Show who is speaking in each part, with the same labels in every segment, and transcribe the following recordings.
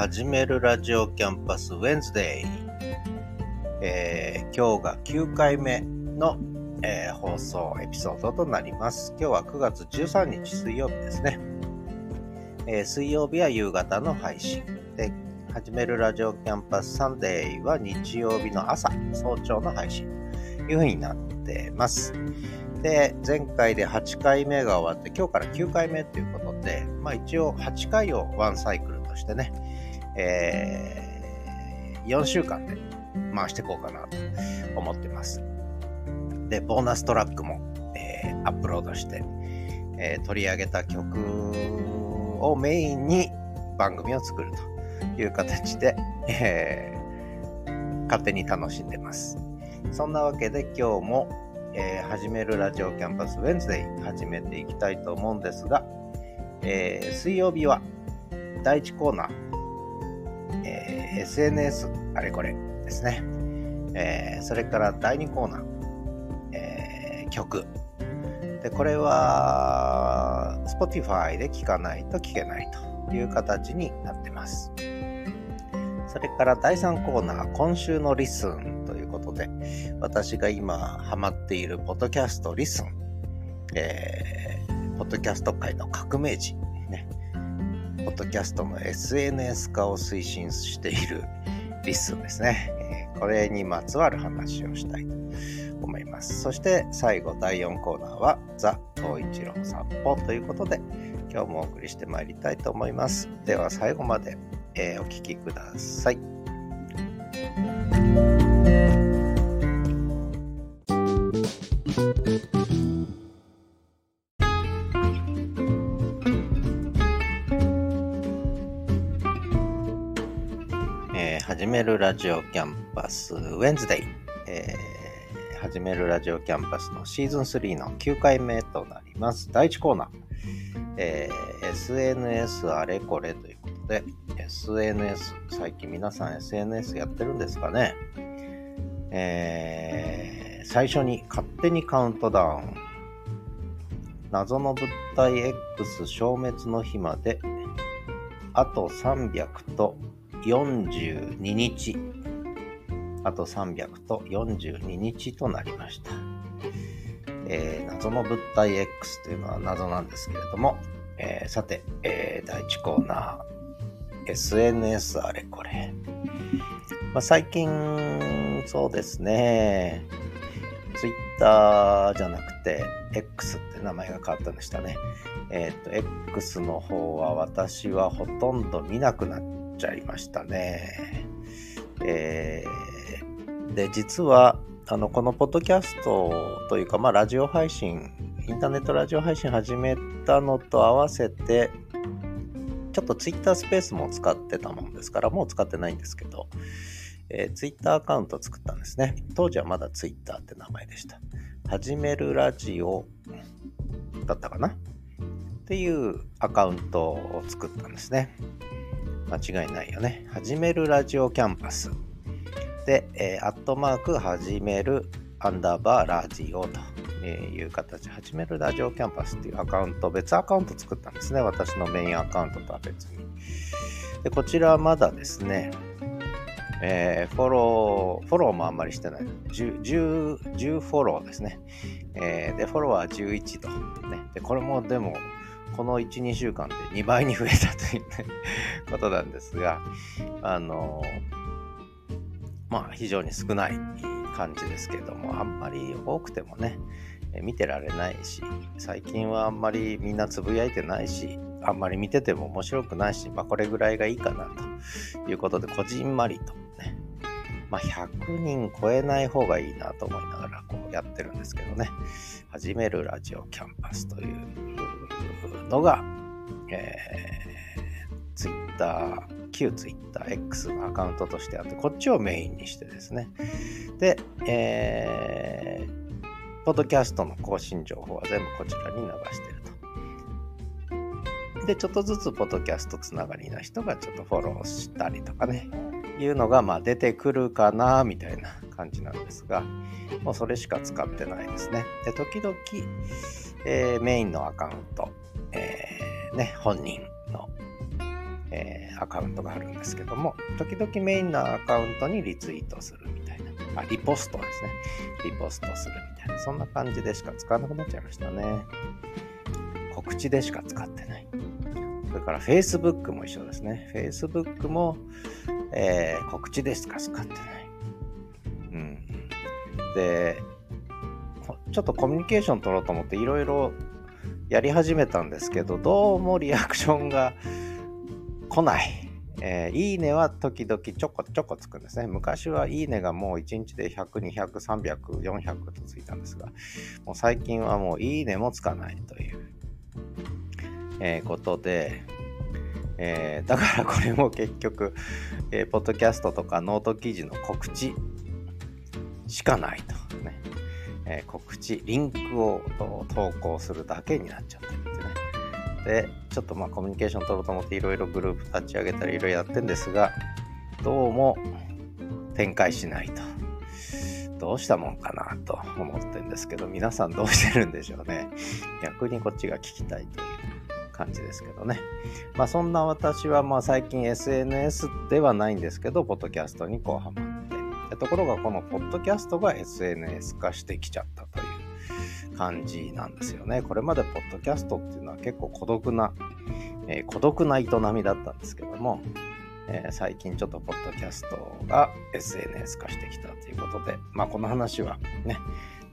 Speaker 1: はじめるラジオキャンパス Wednesday、えー、今日が9回目の、えー、放送エピソードとなります。今日は9月13日水曜日ですね。えー、水曜日は夕方の配信で、はじめるラジオキャンパス Sunday は日曜日の朝、早朝の配信という風になってます。で、前回で8回目が終わって、今日から9回目ということで、まあ一応8回をワンサイクルとしてね、えー、4週間で回していこうかなと思ってます。で、ボーナストラックも、えー、アップロードして、えー、取り上げた曲をメインに番組を作るという形で、えー、勝手に楽しんでます。そんなわけで今日も、えー、始めるラジオキャンパスウェンズデイ始めていきたいと思うんですが、えー、水曜日は第1コーナー、えー、SNS あれこれですね。えー、それから第2コーナー、えー、曲。で、これは Spotify で聴かないと聴けないという形になってます。それから第3コーナー、今週のリスンということで、私が今ハマっているポッドキャストリスン、えー、ポッドキャスト界の革命児、ポッドキャストの SNS 化を推進している LISTEN ですね。えこれにまつわる話をしたいと思います。そして最後第4コーナーはザ・東一郎散歩ということで今日もお送りしてまいりたいと思います。では最後まで、えー、お聴きください。始めるラジオキャンパスウェンズデイ、えー、始めるラジオキャンパスのシーズン3の9回目となります。第1コーナー、えー、SNS あれこれということで、SNS、最近皆さん SNS やってるんですかね？えー、最初に勝手にカウントダウン。謎の物体 X 消滅の日まであと300と42日、あと300と42日となりました。えー、謎の物体 X というのは謎なんですけれども、えー、さて、えー、第1コーナー、SNS あれこれ。まあ、最近、そうですね、Twitter じゃなくて X って名前が変わったんでしたね。えっ、と、X の方は私はほとんど見なくなってちゃいましたね。えー、で、実は、あの、このポッドキャストというか、まあ、ラジオ配信、インターネットラジオ配信始めたのと合わせて、ちょっとツイッタースペースも使ってたもんですから、もう使ってないんですけど、えー、ツイッターアカウント作ったんですね。当時はまだツイッターって名前でした。始めるラジオだったかな？っていうアカウントを作ったんですね。間違いないよね。始めるラジオキャンパス。で、えー、アットマーク始めるアンダーバーラジオという形、始めるラジオキャンパスっていうアカウント、別アカウント作ったんですね。私のメインアカウントとは別に。で、こちらはまだですね、えー、フォロー、フォローもあんまりしてない。10, 10, 10フォローですね。えー、で、フォロワー11と。ね。で、これもでも、この1、2週間で2倍に増えたという、ことなんですが、あの、まあ非常に少ない感じですけども、あんまり多くてもね、見てられないし、最近はあんまりみんなつぶやいてないし、あんまり見てても面白くないし、まあこれぐらいがいいかなということで、こじんまりとね、まあ100人超えない方がいいなと思いながらやってるんですけどね、始めるラジオキャンパスというのが、えー、Twitter、旧 TwitterX のアカウントとしてあって、こっちをメインにしてですね。で、えー、ポッドキャストの更新情報は全部こちらに流してると。で、ちょっとずつポッドキャストつながりな人がちょっとフォローしたりとかね、いうのがまあ出てくるかな、みたいな感じなんですが、もうそれしか使ってないですね。で、時々、えー、メインのアカウント、えー、ね、本人のえー、アカウントがあるんですけども、時々メインのアカウントにリツイートするみたいな。あ、リポストですね。リポストするみたいな。そんな感じでしか使わなくなっちゃいましたね。告知でしか使ってない。それから Facebook も一緒ですね。Facebook も、えー、告知でしか？使ってない。うん。で、ちょっとコミュニケーション取ろうと思っていろいろやり始めたんですけど、どうもリアクションが来ない。えー、いいねは時々ちょこちょこつくんですね。昔はいいねがもう1日で100、200、300、400とついたんですが、もう最近はもういいねもつかないという、えー、ことで、えー、だからこれも結局、えー、ポッドキャストとかノート記事の告知しかないとね、えー、告知、リンクを投稿するだけになっちゃってるんですね。で、ちょっとまあコミュニケーション取ろうと思っていろいろグループ立ち上げたりいろいろやってんですが、どうも展開しないと。どうしたもんかなと思ってるんですけど、皆さんどうしてるんでしょうね。逆にこっちが聞きたいという感じですけどね。まあそんな私はまあ最近 SNS ではないんですけど、ポッドキャストにこうハマって。ところがこのポッドキャストが SNS 化してきちゃったという感じなんですよね。これまでポッドキャストっていうのは結構孤独な、えー、孤独な営みだったんですけども、えー、最近ちょっとポッドキャストが SNS 化してきたということで、まあこの話はね、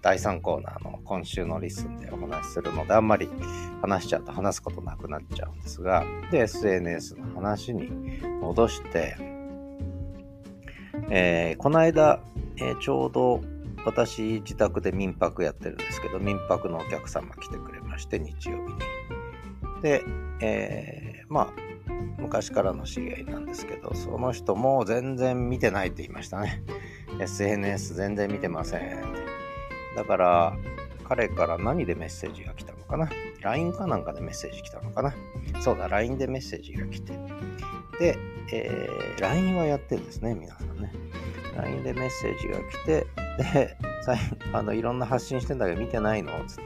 Speaker 1: 第3コーナーの今週のリスンでお話しするので、あんまり話しちゃうと話すことなくなっちゃうんですが、で、SNS の話に戻して、えー、この間、えー、ちょうど私、自宅で民泊やってるんですけど、民泊のお客様来てくれまして、日曜日に。で、えー、まあ、昔からの知り合いなんですけど、その人も全然見てないって言いましたね。SNS 全然見てませんって。だから、彼から何でメッセージが来たのかな ?LINE かなんかでメッセージ来たのかな？そうだ、LINE でメッセージが来て。で、えー、LINE はやってるんですね、皆さんね。LINE でメッセージが来て、で、あのいろんな発信してんだけど見てないの？つっ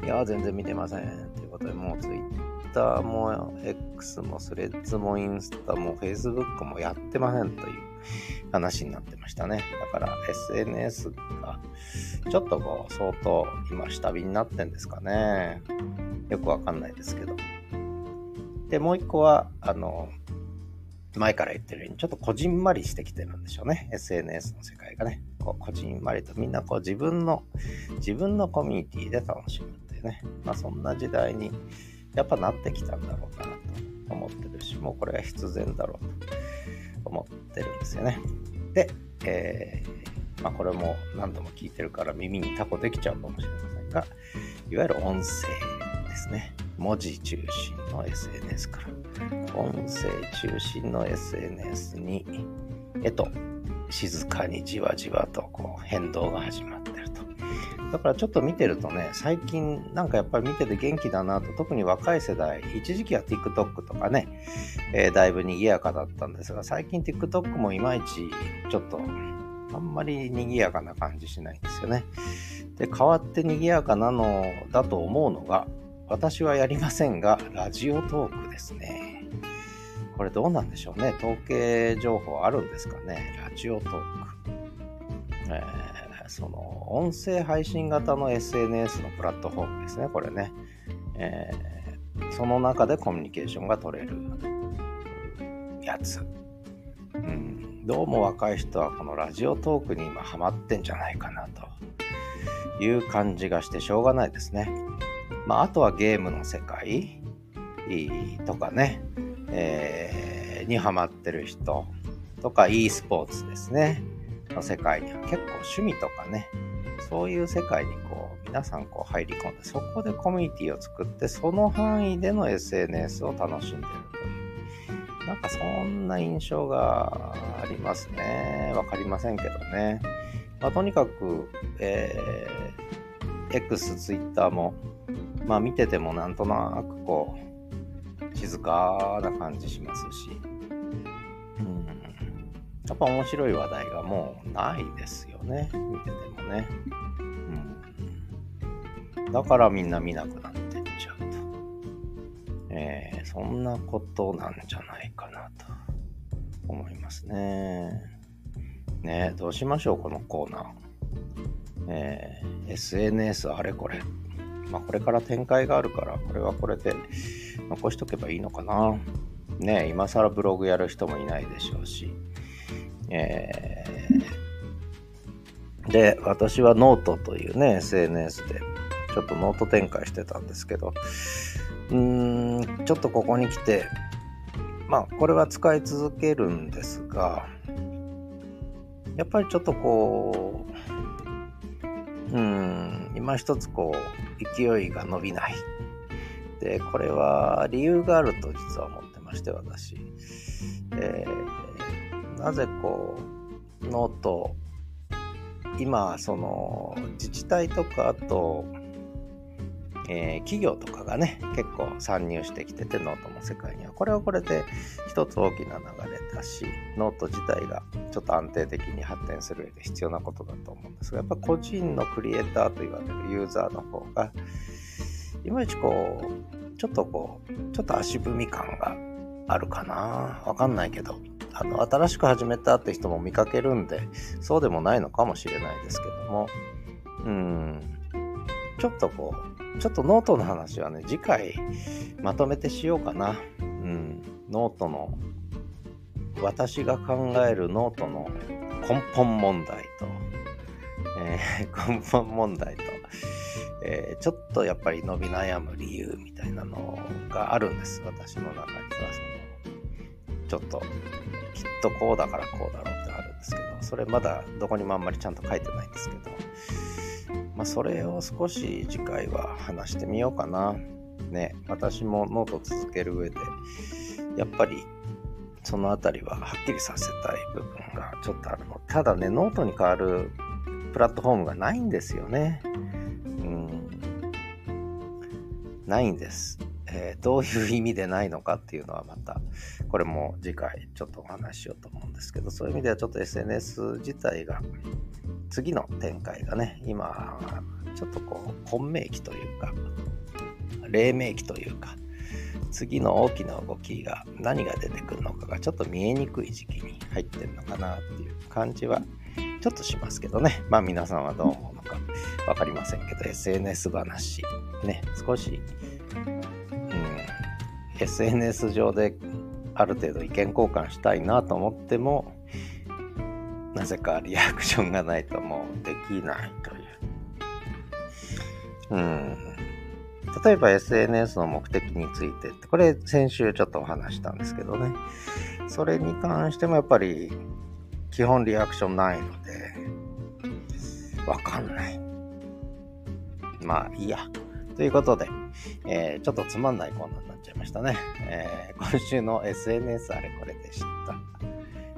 Speaker 1: て、いや、全然見てません。ということで、もう Twitter も X もスレッズもインスタも Facebook もやってませんという話になってましたね。だから SNS がちょっとこう相当今下火になってんですかね。よくわかんないですけど。で、もう一個は、あの、前から言ってるように、ちょっとこじんまりしてきてるんでしょうね。SNS の世界がね。こう、こじんまりとみんなこう自分の、自分のコミュニティで楽しむっていうね。まあそんな時代にやっぱなってきたんだろうかなと思ってるし、もうこれは必然だろうと思ってるんですよね。で、えー、まあこれも何度も聞いてるから耳にタコできちゃうかもしれませんが、いわゆる音声ですね。文字中心の SNS から音声中心の SNS にえっと静かにじわじわとこう変動が始まる。だからちょっと見てるとね、最近なんかやっぱり見てて元気だなと、特に若い世代、一時期は TikTok とかね、えー、だいぶ賑やかだったんですが、最近 TikTok もいまいちちょっとあんまり賑やかな感じしないんですよね。で、代わって賑やかなのだと思うのが、私はやりませんが、ラジオトークですね。これどうなんでしょうね。統計情報あるんですかね。ラジオトーク。え、その、音声配信型の SNS のプラットフォームですね。これね。えー、その中でコミュニケーションが取れるやつ。うん、どうも若い人はこのラジオトークに今ハマってんじゃないかなという感じがしてしょうがないですね。まあ、あとはゲームの世界とかね、えー、にハマってる人とか e スポーツですね、の世界には結構趣味とかね、そういう世界にこう皆さんこう入り込んで、そこでコミュニティを作って、その範囲での SNS を楽しんでるという、なんかそんな印象がありますね。わかりませんけどね。まあ、とにかく、えー、X、Twitter もまあ見ててもなんとなくこう、静かな感じしますし、やっぱ面白い話題がもうないですよね。見ててもね。うん、だからみんな見なくなってっちゃうと。えー、そんなことなんじゃないかなと思いますね。ねどうしましょう、このコーナー。えー、SNS あれこれ。まあ、これから展開があるから、これはこれで残しとけばいいのかな。ね今更ブログやる人もいないでしょうし。えー、で、私はノートというね、SNS で、ちょっとノート展開してたんですけど、うーん、ちょっとここに来て、まあ、これは使い続けるんですが、やっぱりちょっとこう、うん、今一つこう、勢いが伸びない。で、これは理由があると実は思ってまして、私。えー、なぜこう、ノート、今、その、自治体とか、あと、えー、企業とかがね、結構参入してきてて、ノートの世界には。これはこれで一つ大きな流れだし、ノート自体がちょっと安定的に発展する上で必要なことだと思うんですが、やっぱ個人のクリエイターと言われるユーザーの方が、いまいちこう、ちょっとこう、ちょっと足踏み感があるかなわかんないけど、あの、新しく始めたって人も見かけるんで、そうでもないのかもしれないですけども、うん、ちょっとこう、ちょっとノートの話はね、次回まとめてしようかな。うん。ノートの、私が考えるノートの根本問題と、えー、根本問題と、えー、ちょっとやっぱり伸び悩む理由みたいなのがあるんです。私の中には。そのちょっと、きっとこうだからこうだろうってあるんですけど、それまだどこにもあんまりちゃんと書いてないんですけど、まあ、それを少し次回は話してみようかな。ね、私もノート続ける上で、やっぱりそのあたりははっきりさせたい部分がちょっとあるの。ただね、ノートに代わるプラットフォームがないんですよね。うん。ないんです。えー、どういう意味でないのかっていうのはまた、これも次回ちょっとお話ししようと思うんですけど、そういう意味ではちょっと SNS 自体が次の展開がね、今、ちょっとこう、混迷期というか、黎明期というか、次の大きな動きが何が出てくるのかがちょっと見えにくい時期に入ってるのかなっていう感じはちょっとしますけどね。まあ皆さんはどう思うのか分かりませんけど、SNS 話、ね、少し、SNS 上である程度意見交換したいなと思っても、なぜかリアクションがないともうできないという。うん。例えば SNS の目的についてって、これ先週ちょっとお話したんですけどね。それに関してもやっぱり基本リアクションないので、わかんない。まあいいや。ということで、えー、ちょっとつまんないコーナーになっちゃいましたね。えー、今週の SNS あれこれでした。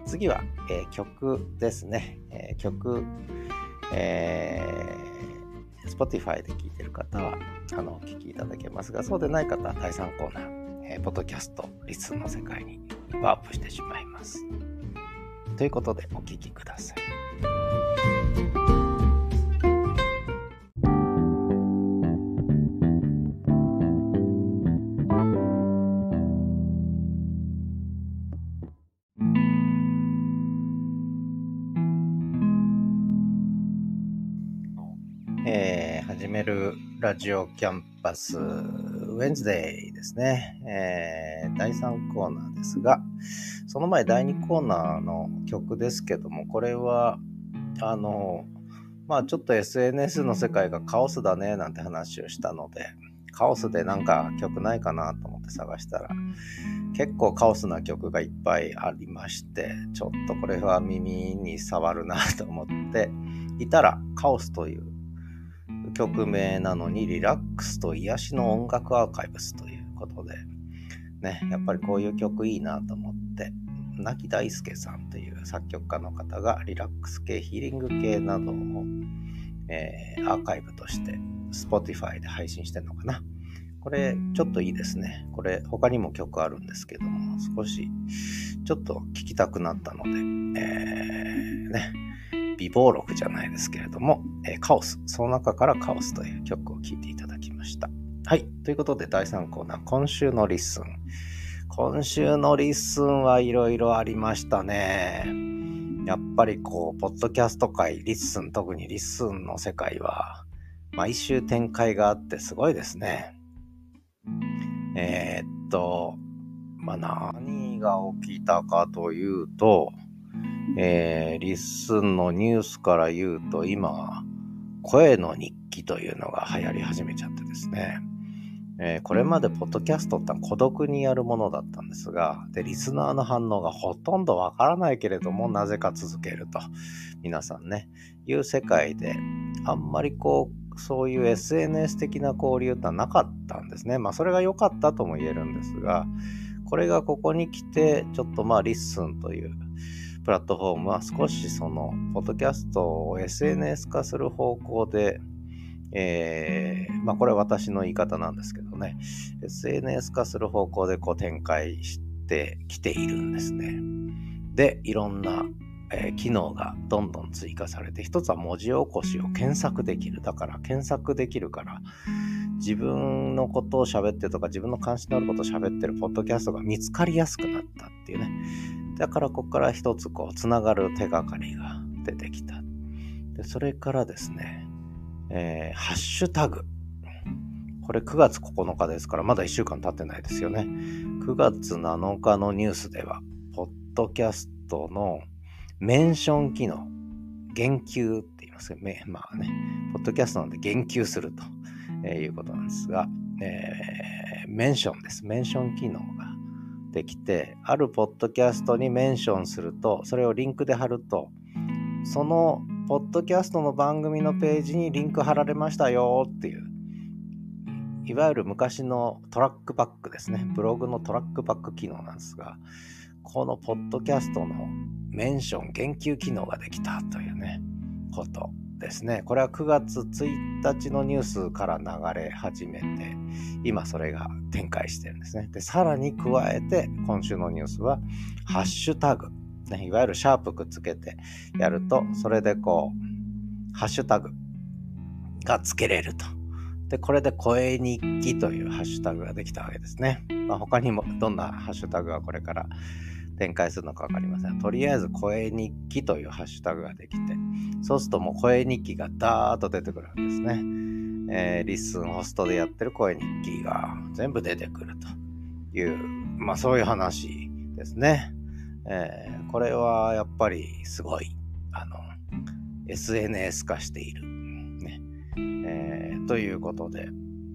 Speaker 1: 次は、えー、曲ですね。え、曲、えー、Spotify で聴いてる方は、あの、お聴きいただけますが、そうでない方は第3コーナー、えー、ポッドキャスト、リスの世界にワープしてしまいます。ということで、お聴きください。ラジオキャンパスウェンズデイですね、えー、第3コーナーですが、その前第2コーナーの曲ですけども、これは、あの、まあちょっと SNS の世界がカオスだねなんて話をしたので、カオスでなんか曲ないかなと思って探したら、結構カオスな曲がいっぱいありまして、ちょっとこれは耳に触るなと思っていたら、カオスという曲名なのにリラックスと癒しの音楽アーカイブスということで、ね、やっぱりこういう曲いいなと思って、亡き大輔さんという作曲家の方がリラックス系、ヒーリング系などを、えー、アーカイブとして Spotify で配信してるのかな。これちょっといいですね。これ他にも曲あるんですけども、少しちょっと聴きたくなったので、えー、ね、備忘録じゃないですけれども、えー、カオス、その中からカオスという曲を聴いていただきました。はい。ということで、第3コーナー、今週の LISTEN。今週の LISTEN はいろいろありましたね。やっぱりこう、ポッドキャスト界、 LISTEN、特に LISTEN の世界は、毎週展開があってすごいですね。えー、っと、まあ、何が起きたかというと、えー、 LISTEN のニュースから言うと、今、声の日記というのが流行り始めちゃってですね。えー、これまでポッドキャストって孤独にやるものだったんですが、で、リスナーの反応がほとんどわからないけれども、なぜか続けると、皆さんね、いう世界で、あんまりこう、そういう SNS 的な交流ってのはなかったんですね。まあ、それが良かったとも言えるんですが、これがここに来て、ちょっとまあ、 LISTEN というプラットフォームは少しその、ポッドキャストを SNS 化する方向で、えー、まあこれは私の言い方なんですけどね、SNS 化する方向でこう展開してきているんですね。で、いろんな、えー、機能がどんどん追加されて、一つは文字起こしを検索できる。だから検索できるから、自分のことを喋ってとか、自分の関心のあることを喋ってるポッドキャストが見つかりやすくなったっていうね。だからここから一つこう、つながる手がかりが出てきた。で、それからですね、えー、ハッシュタグ。これ9月9日ですから、まだ1週間経ってないですよね。9月7日のニュースでは、ポッドキャストのメンション機能、言及って言いますけど、まあね、ポッドキャストなんで言及すると、えー、いうことなんですが、えー、メンションです。メンション機能ができて、あるポッドキャストにメンションすると、それをリンクで貼ると、そのポッドキャストの番組のページにリンク貼られましたよっていう、いわゆる昔のトラックバックですね。ブログのトラックバック機能なんですが、このポッドキャストのメンション、言及機能ができたというね、ことですね。これは9月1日のニュースから流れ始めて、今それが展開してるんですね。で、さらに加えて、今週のニュースは、ハッシュタグ。ね、いわゆるシャープくっつけてやると、それでこう、ハッシュタグがつけれると。で、これで声日記というハッシュタグができたわけですね。まあ、他にもどんなハッシュタグがこれから展開するのか分かりません。とりあえず声日記というハッシュタグができて、そうするともう声日記がダーッと出てくるわけですね。えー、リッスンホストでやってる声日記が全部出てくるという、まあそういう話ですね。えー、これはやっぱりすごい、あの、SNS 化している。ね。えー、ということで、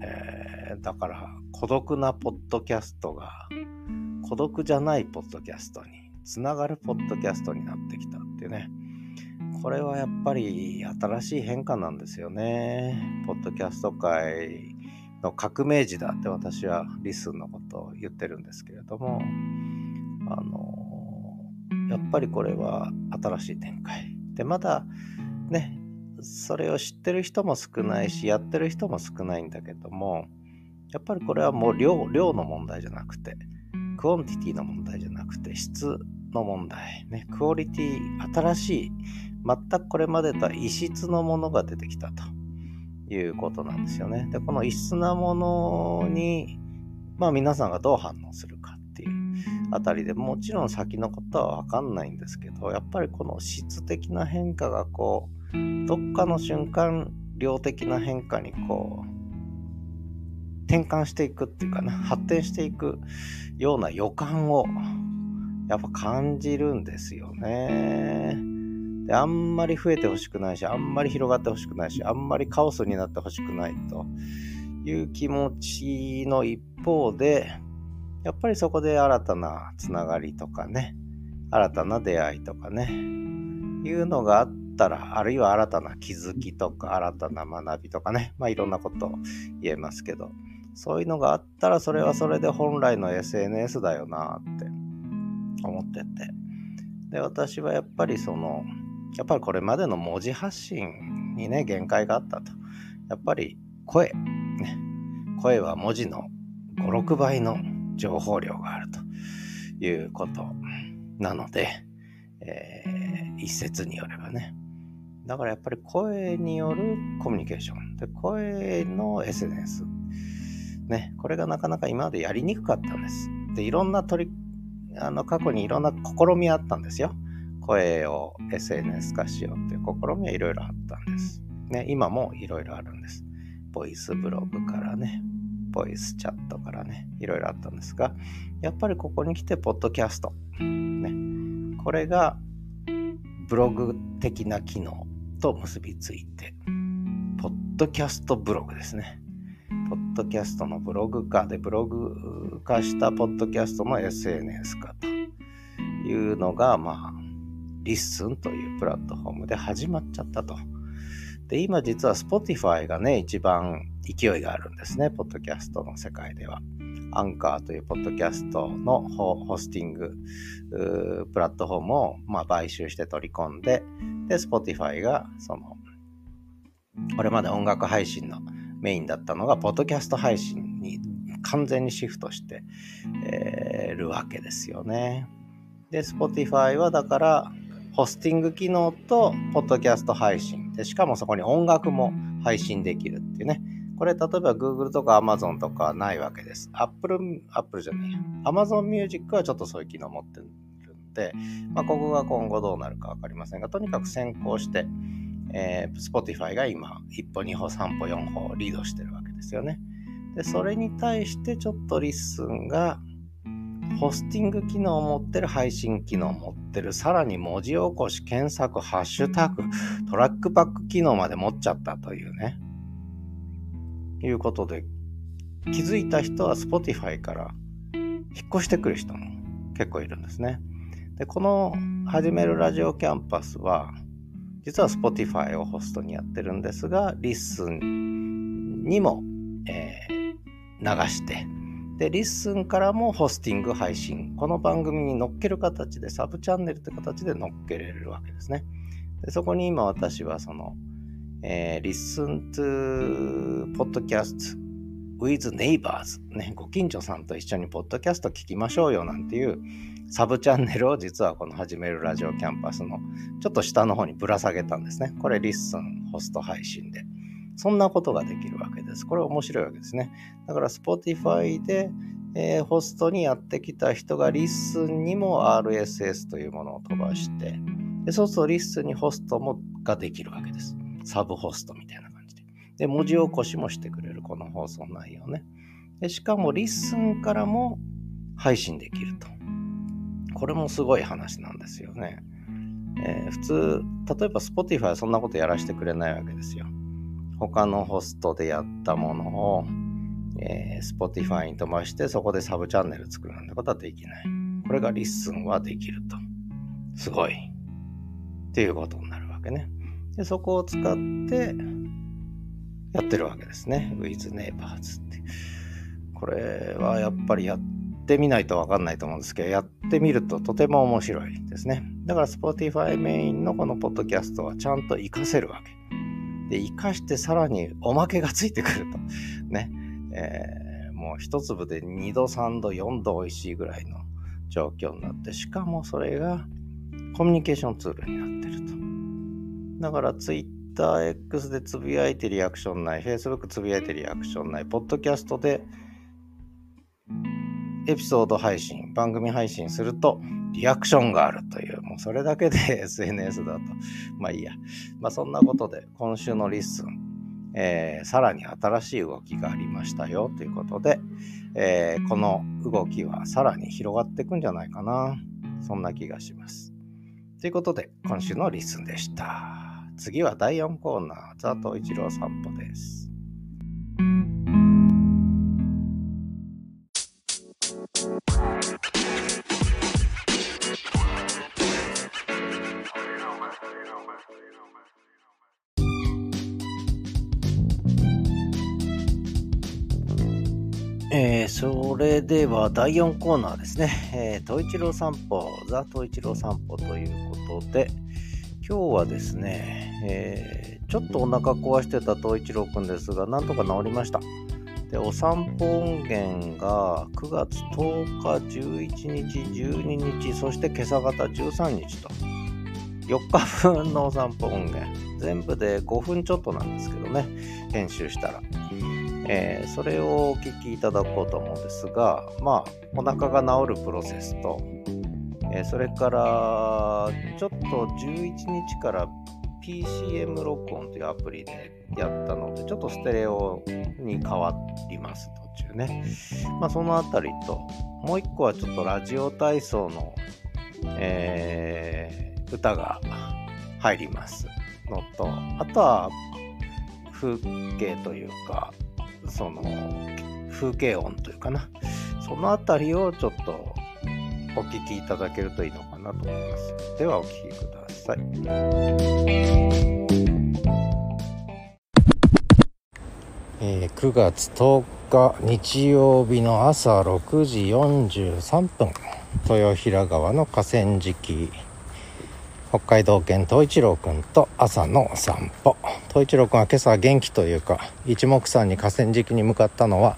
Speaker 1: えー、だから孤独なポッドキャストが孤独じゃないポッドキャストにつながるポッドキャストになってきたっていうね。これはやっぱり新しい変化なんですよね。ポッドキャスト界の革命児だって私はリスンのことを言ってるんですけれども、あの、やっぱりこれは新しい展開。で、まだね、それを知ってる人も少ないし、やってる人も少ないんだけども、やっぱりこれはもう量、量の問題じゃなくて、 quantity の問題じゃなくて、質の問題。ね、クオリティ、新しい、全くこれまでとは異質のものが出てきたということなんですよね。で、この異質なものに、まあ皆さんがどう反応するかっていうあたりでもちろん先のことはわかんないんですけど、やっぱりこの質的な変化がこう、どっかの瞬間、量的な変化にこう、転換していくっていうかな、発展していくような予感をやっぱ感じるんですよね。であんまり増えてほしくないし、あんまり広がってほしくないし、あんまりカオスになってほしくないという気持ちの一方で、やっぱりそこで新たなつながりとかね、新たな出会いとかね、いうのがあったら、あるいは新たな気づきとか、新たな学びとかね、まあいろんなこと言えますけど、そういうのがあったら、それはそれで本来の SNS だよなって思ってて。で、私はやっぱりその、やっぱりこれまでの文字発信にね、限界があったと。やっぱり声、ね、声は文字の5、6倍の情報量があるということなので、えー、一説によればね。だからやっぱり声によるコミュニケーション。で、声の SNS。ね、これがなかなか今までやりにくかったんです。で、いろんな取り、あの、過去にいろんな試みあったんですよ。声を SNS 化しようっていう試みはいろいろあったんです。ね、今もいろいろあるんです。ボイスブログからね、ボイスチャットからね、いろいろあったんですが、やっぱりここに来て、ポッドキャスト。ね、これがブログ的な機能と結びついて、ポッドキャストブログですね。ポッドキャストのブログ化で、ブログ化したポッドキャストの SNS 化というのが、まあ、 LISTEN というプラットフォームで始まっちゃったと。で、今実は Spotify がね、一番勢いがあるんですね、ポッドキャストの世界では。アンカーというポッドキャストのホスティングプラットフォームを、まあ、買収して取り込んで、で、Spotify がその、これまで音楽配信のメインだったのが、ポッドキャスト配信に完全にシフトして、えー、るわけですよね。で、Spotify はだから、ホスティング機能と、ポッドキャスト配信。で、しかもそこに音楽も配信できるっていうね。これ、例えば Google とか Amazon とかはないわけです。Apple、Apple じゃないや。Amazon Music はちょっとそういう機能を持ってるんで、まあ、ここが今後どうなるか分かりませんが、とにかく先行して、えー、Spotify が今、1歩、2歩、3歩、4歩リードしてるわけですよね。で、それに対してちょっと LISTEN が、ホスティング機能を持ってる配信機能を持ってる、さらに文字起こし、検索、ハッシュタグ、トラックバック機能まで持っちゃったというね。いうことで、気づいた人は Spotify から引っ越してくる人も結構いるんですね。で、この始めるラジオキャンパスは、実は Spotify をホストにやってるんですが、 LISTEN にも、えー、流して、で、 LISTEN からもホスティング配信、この番組に乗っける形で、サブチャンネルって形で乗っけれるわけですね。でそこに今私はその、えー、Listen to Podcast with Neighbors、ね、ご近所さんと一緒にポッドキャスト聞きましょうよなんていうサブチャンネルを実はこの始めるラジオキャンパスのちょっと下の方にぶら下げたんですね。これ LISTEN ホスト配信で。そんなことができるわけです。これ面白いわけですね。だから Spotify で、えー、ホストにやってきた人がリッスンにも RSS というものを飛ばして、でそうすると LISTEN にホストもができるわけです。サブホストみたいな感じで。で、文字起こしもしてくれる、この放送内容ね。でしかも LISTEN からも配信できると。これもすごい話なんですよね。えー、普通、例えば Spotify はそんなことやらせてくれないわけですよ。他のホストでやったものを、えー、Spotify に飛ばしてそこでサブチャンネル作るなんてことはできない。これが LISTEN はできると。すごい。っていうことになるわけね。で、そこを使ってやってるわけですね。with neighbors って。これはやっぱりやってみないとわかんないと思うんですけど、やってみるととても面白いですね。だから Spotify メインのこのポッドキャストはちゃんと活かせるわけ。で、生かしてさらにおまけがついてくると。ね。えー、もう一粒で2度、3度、4度美味しいぐらいの状況になって、しかもそれがコミュニケーションツールになってると。だから TwitterX でつぶやいてリアクションない、Facebook つぶやいてリアクションない、ポッドキャストでエピソード配信、番組配信すると、リアクションがあるという、もうそれだけで SNS だと。まあいいや。まあそんなことで、今週の LISTEN、えー、さらに新しい動きがありましたよということで、えー、この動きはさらに広がっていくんじゃないかな。そんな気がします。ということで、今週の LISTEN でした。次は第4コーナー、ザト一郎散歩です。では第4コーナーですね。えー、東一郎散歩、ザ・東一郎散歩ということで、今日はですね、えー、ちょっとお腹壊してた東一郎くんですが、なんとか治りました。で、お散歩音源が9月10日、11日、12日、そして今朝方13日と、4日分のお散歩音源、全部で5分ちょっとなんですけどね、編集したら。えー、それをお聞きいただこうと思うんですが、まあ、お腹が治るプロセスと、えー、それから、ちょっと11日から PCM 録音というアプリでやったので、ちょっとステレオに変わります、途中ね。まあ、そのあたりと、もう一個はちょっとラジオ体操の、えー、歌が入りますのと、あとは風景というか、その風景音というかな、そのあたりをちょっとお聞きいただけるといいのかなと思います。ではお聴きください。えー、9月10日日曜日の朝6時43分豊平川の河川敷北海道犬東一郎くんと朝の散歩東一郎くんは今朝元気というか一目散に河川敷に向かったのは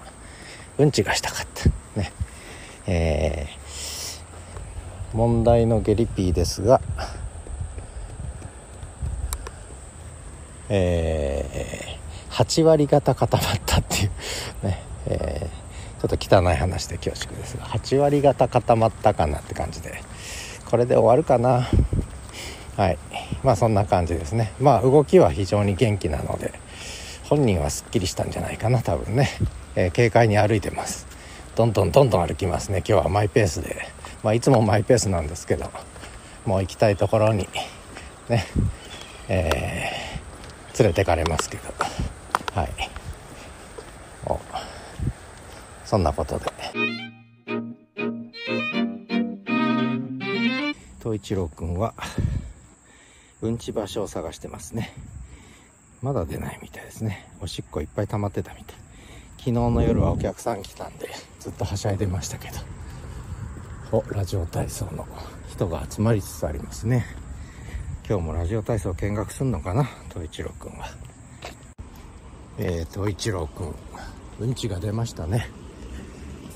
Speaker 1: うんちがしたかった。ね。えー、問題のゲリピーですがえー、8割方固まったっていう。ね、えー、ちょっと汚い話で恐縮ですが8割方固まったかなって感じで。これで終わるかな。はい。まあそんな感じですね。まあ動きは非常に元気なので本人はすっきりしたんじゃないかな多分ね、えー、軽快に歩いてます。どんどんどんどん歩きますね。今日はマイペースで。まあいつもマイペースなんですけどもう行きたいところにね。えー、連れてかれますけど。はい。そんなことで。東一郎くんはうんち場所を探してますね。まだ出ないみたいですね。おしっこいっぱい溜まってたみたい。昨日の夜はお客さん来たんでずっとはしゃいでましたけど。おラジオ体操の人が集まりつつありますね。今日もラジオ体操見学すんのかな？東一郎くんは。えー、東一郎くんうんちが出ましたね。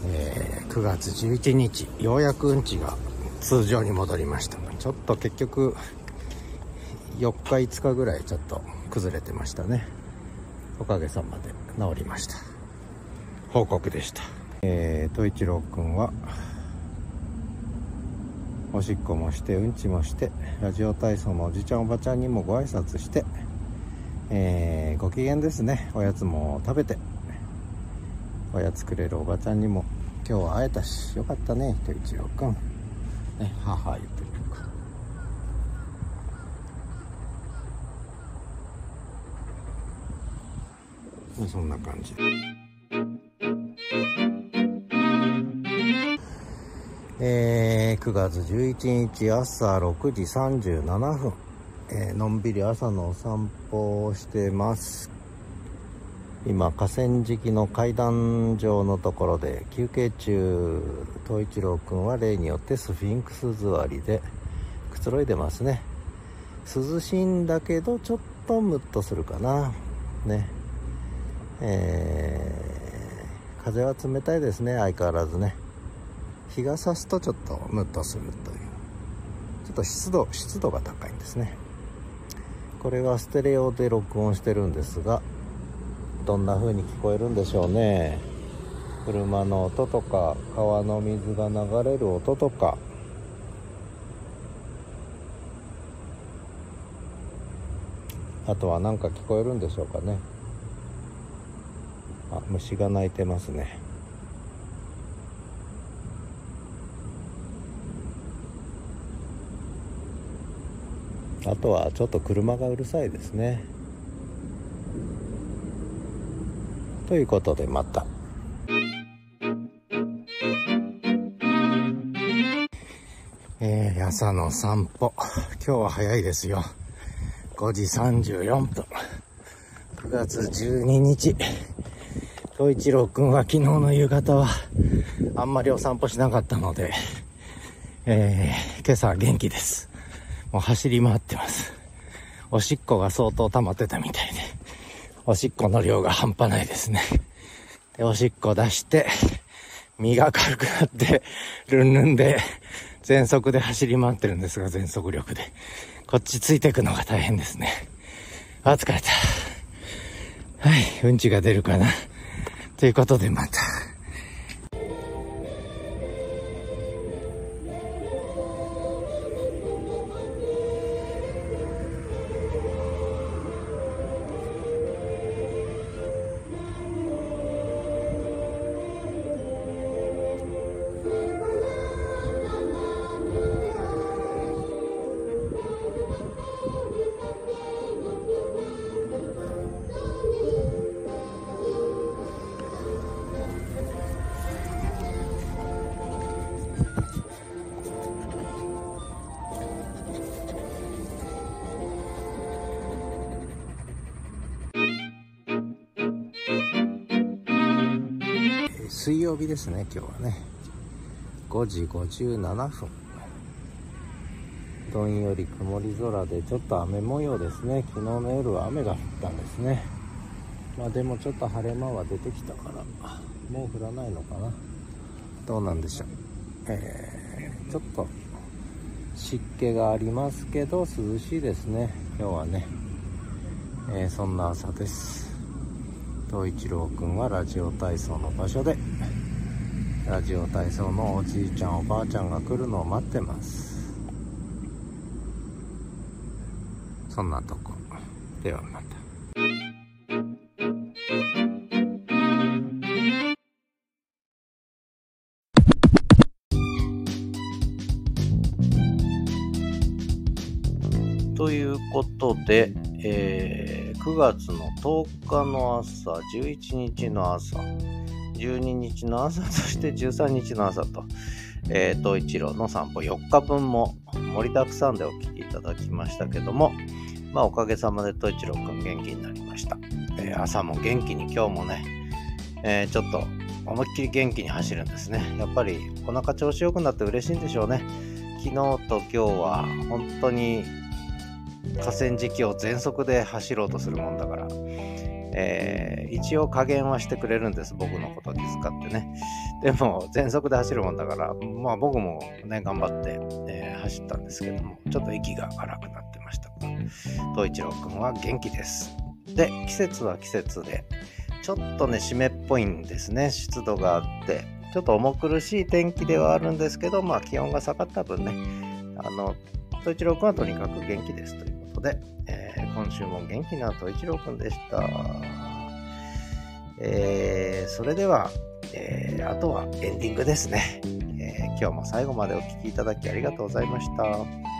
Speaker 1: えー、9月11日ようやくうんちが通常に戻りました。ちょっと結局4日5日ぐらいちょっと崩れてましたね。おかげさまで治りました。報告でした。えー、と一郎くんはおしっこもしてうんちもしてラジオ体操のおじちゃんおばちゃんにもご挨拶してえー、ご機嫌ですね。おやつも食べておやつくれるおばちゃんにも今日は会えたしよかったねと一郎くん。ね母言って。そんな感じ。えー、9月11日朝6時37分、えー、のんびり朝のお散歩をしてます。今河川敷の階段状のところで休憩中東一郎くんは例によってスフィンクス座りでくつろいでますね。涼しいんだけどちょっとムッとするかな。ね。えー、風は冷たいですね。相変わらずね。日が差すとちょっとムッとするという。ちょっと湿度湿度が高いんですね。これはステレオで録音してるんですがどんな風に聞こえるんでしょうね。車の音とか川の水が流れる音とか。あとは何か聞こえるんでしょうかね。虫が鳴いてますね。あとはちょっと車がうるさいですね。ということでまた。えー、朝の散歩。今日は早いですよ。5時34分。9月12日。東一郎くんは昨日の夕方はあんまりお散歩しなかったので、えー、今朝は元気です。もう走り回ってます。おしっこが相当溜まってたみたいで、おしっこの量が半端ないですね。で、おしっこ出して、身が軽くなって、ルンルンで、全速で走り回ってるんですが、全速力で。こっちついていくのが大変ですね。あ、疲れた。はい、うんちが出るかな。ということでまた。曜日ですね、今日はね。5時57分。どんより曇り空でちょっと雨模様ですね。昨日の夜は雨が降ったんですね。まあでもちょっと晴れ間は出てきたから、もう降らないのかな。どうなんでしょう。えー、ちょっと湿気がありますけど涼しいですね。今日はね。えー、そんな朝です。東一郎くんはラジオ体操の場所でラジオ体操のおじいちゃんおばあちゃんが来るのを待ってます。そんなとこ。ではまた。ということで、えー、9月の10日の朝、11日の朝、12日の朝、そして13日の朝と、えー、東一郎の散歩4日分も盛りだくさんでお聞きいただきましたけども、まあおかげさまで東一郎くん元気になりました。えー、朝も元気に今日もね、えー、ちょっと思いっきり元気に走るんですね。やっぱりお腹調子良くなって嬉しいんでしょうね。昨日と今日は本当に河川敷を全速で走ろうとするもんだから、えー、一応加減はしてくれるんです、僕のこと気遣ってね。でも、全速で走るもんだから、まあ僕もね、頑張って、えー、走ったんですけども、ちょっと息が荒くなってました東一郎くんは元気です。で、季節は季節で、ちょっとね、湿っぽいんですね、湿度があって。ちょっと重苦しい天気ではあるんですけど、まあ気温が下がった分ね、あの、東一郎くんはとにかく元気ですということで、えー、今週も元気な東一郎くんでした。えー、それでは、えー、あとはエンディングですね、え今日も最後までお聴きいただきありがとうございました。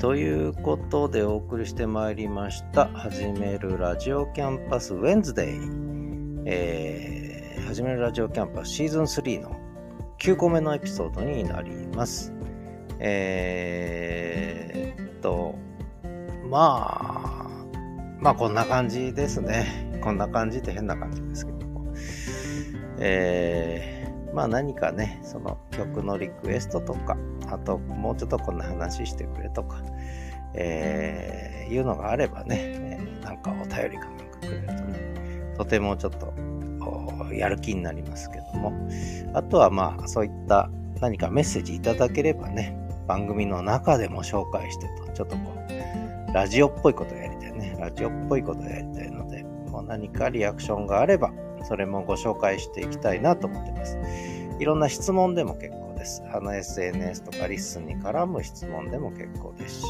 Speaker 1: ということでお送りしてまいりました。始めるラジオキャンパスウェンズデイ。えー、始めるラジオキャンパスシーズン3の9個目のエピソードになります。えー、っと、まあ、まあこんな感じですね。こんな感じって変な感じですけども。えー、まあ何かね、その曲のリクエストとか、あともうちょっとこんな話してくれとか、えー、いうのがあればね、え、なんかお便りかなんかくれるとね、とてもちょっとやる気になりますけども、あとはまあそういった何かメッセージいただければね、番組の中でも紹介してと、ちょっとこう、ラジオっぽいことやりたいね。ラジオっぽいことやりたいので、もう何かリアクションがあれば、それもご紹介していきたいなと思ってます。いろんな質問でも結構です。あの SNS とかリッスンに絡む質問でも結構ですし、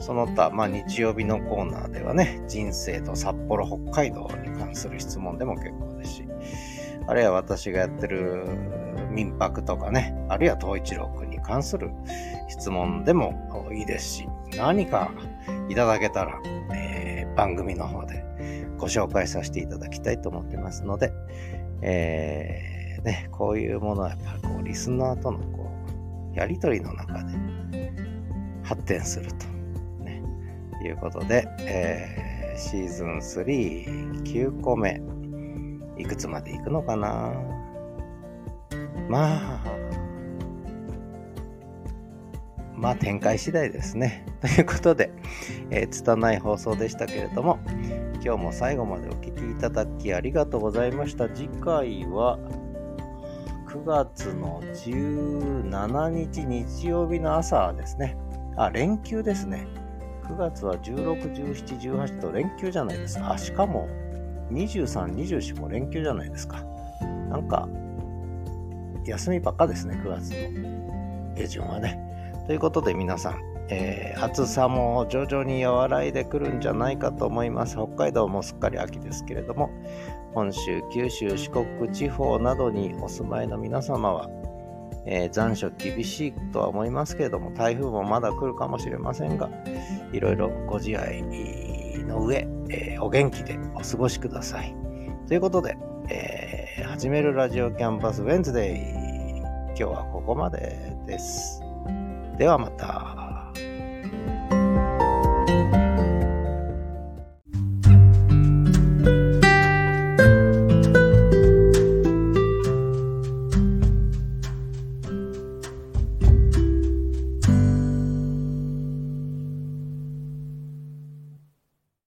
Speaker 1: その他、まあ、日曜日のコーナーではね、人生と札幌、北海道に関する質問でも結構ですし、あるいは私がやってる民泊とかね、あるいは東一郎君に関する質問でもいいですし、何かいただけたら、えー、番組の方でご紹介させていただきたいと思ってますので、えーね、こういうものはやっぱりこうリスナーとのこうやりとりの中で発展すると、ね、いうことで、えー、シーズン3、9個目、いくつまでいくのかな。まあ、まあ展開次第ですね。ということで、えー、拙い放送でしたけれども、今日も最後までお聴きいただきありがとうございました。次回は9月の17日日曜日の朝ですね。あ、連休ですね。9月は16、17、18と連休じゃないですか。あ、しかも23、24も連休じゃないですか。なんか、休みばっかですね、9月の下旬はね。ということで皆さん、えー、暑さも徐々に和らいでくるんじゃないかと思います。北海道もすっかり秋ですけれども、本州、九州、四国地方などにお住まいの皆様は、えー、残暑厳しいとは思いますけれども、台風もまだ来るかもしれませんが、いろいろご自愛の上、えー、お元気でお過ごしください。ということで、えー、始めるラジオキャンパスウェンズデイ。今日はここまでです。ではまた。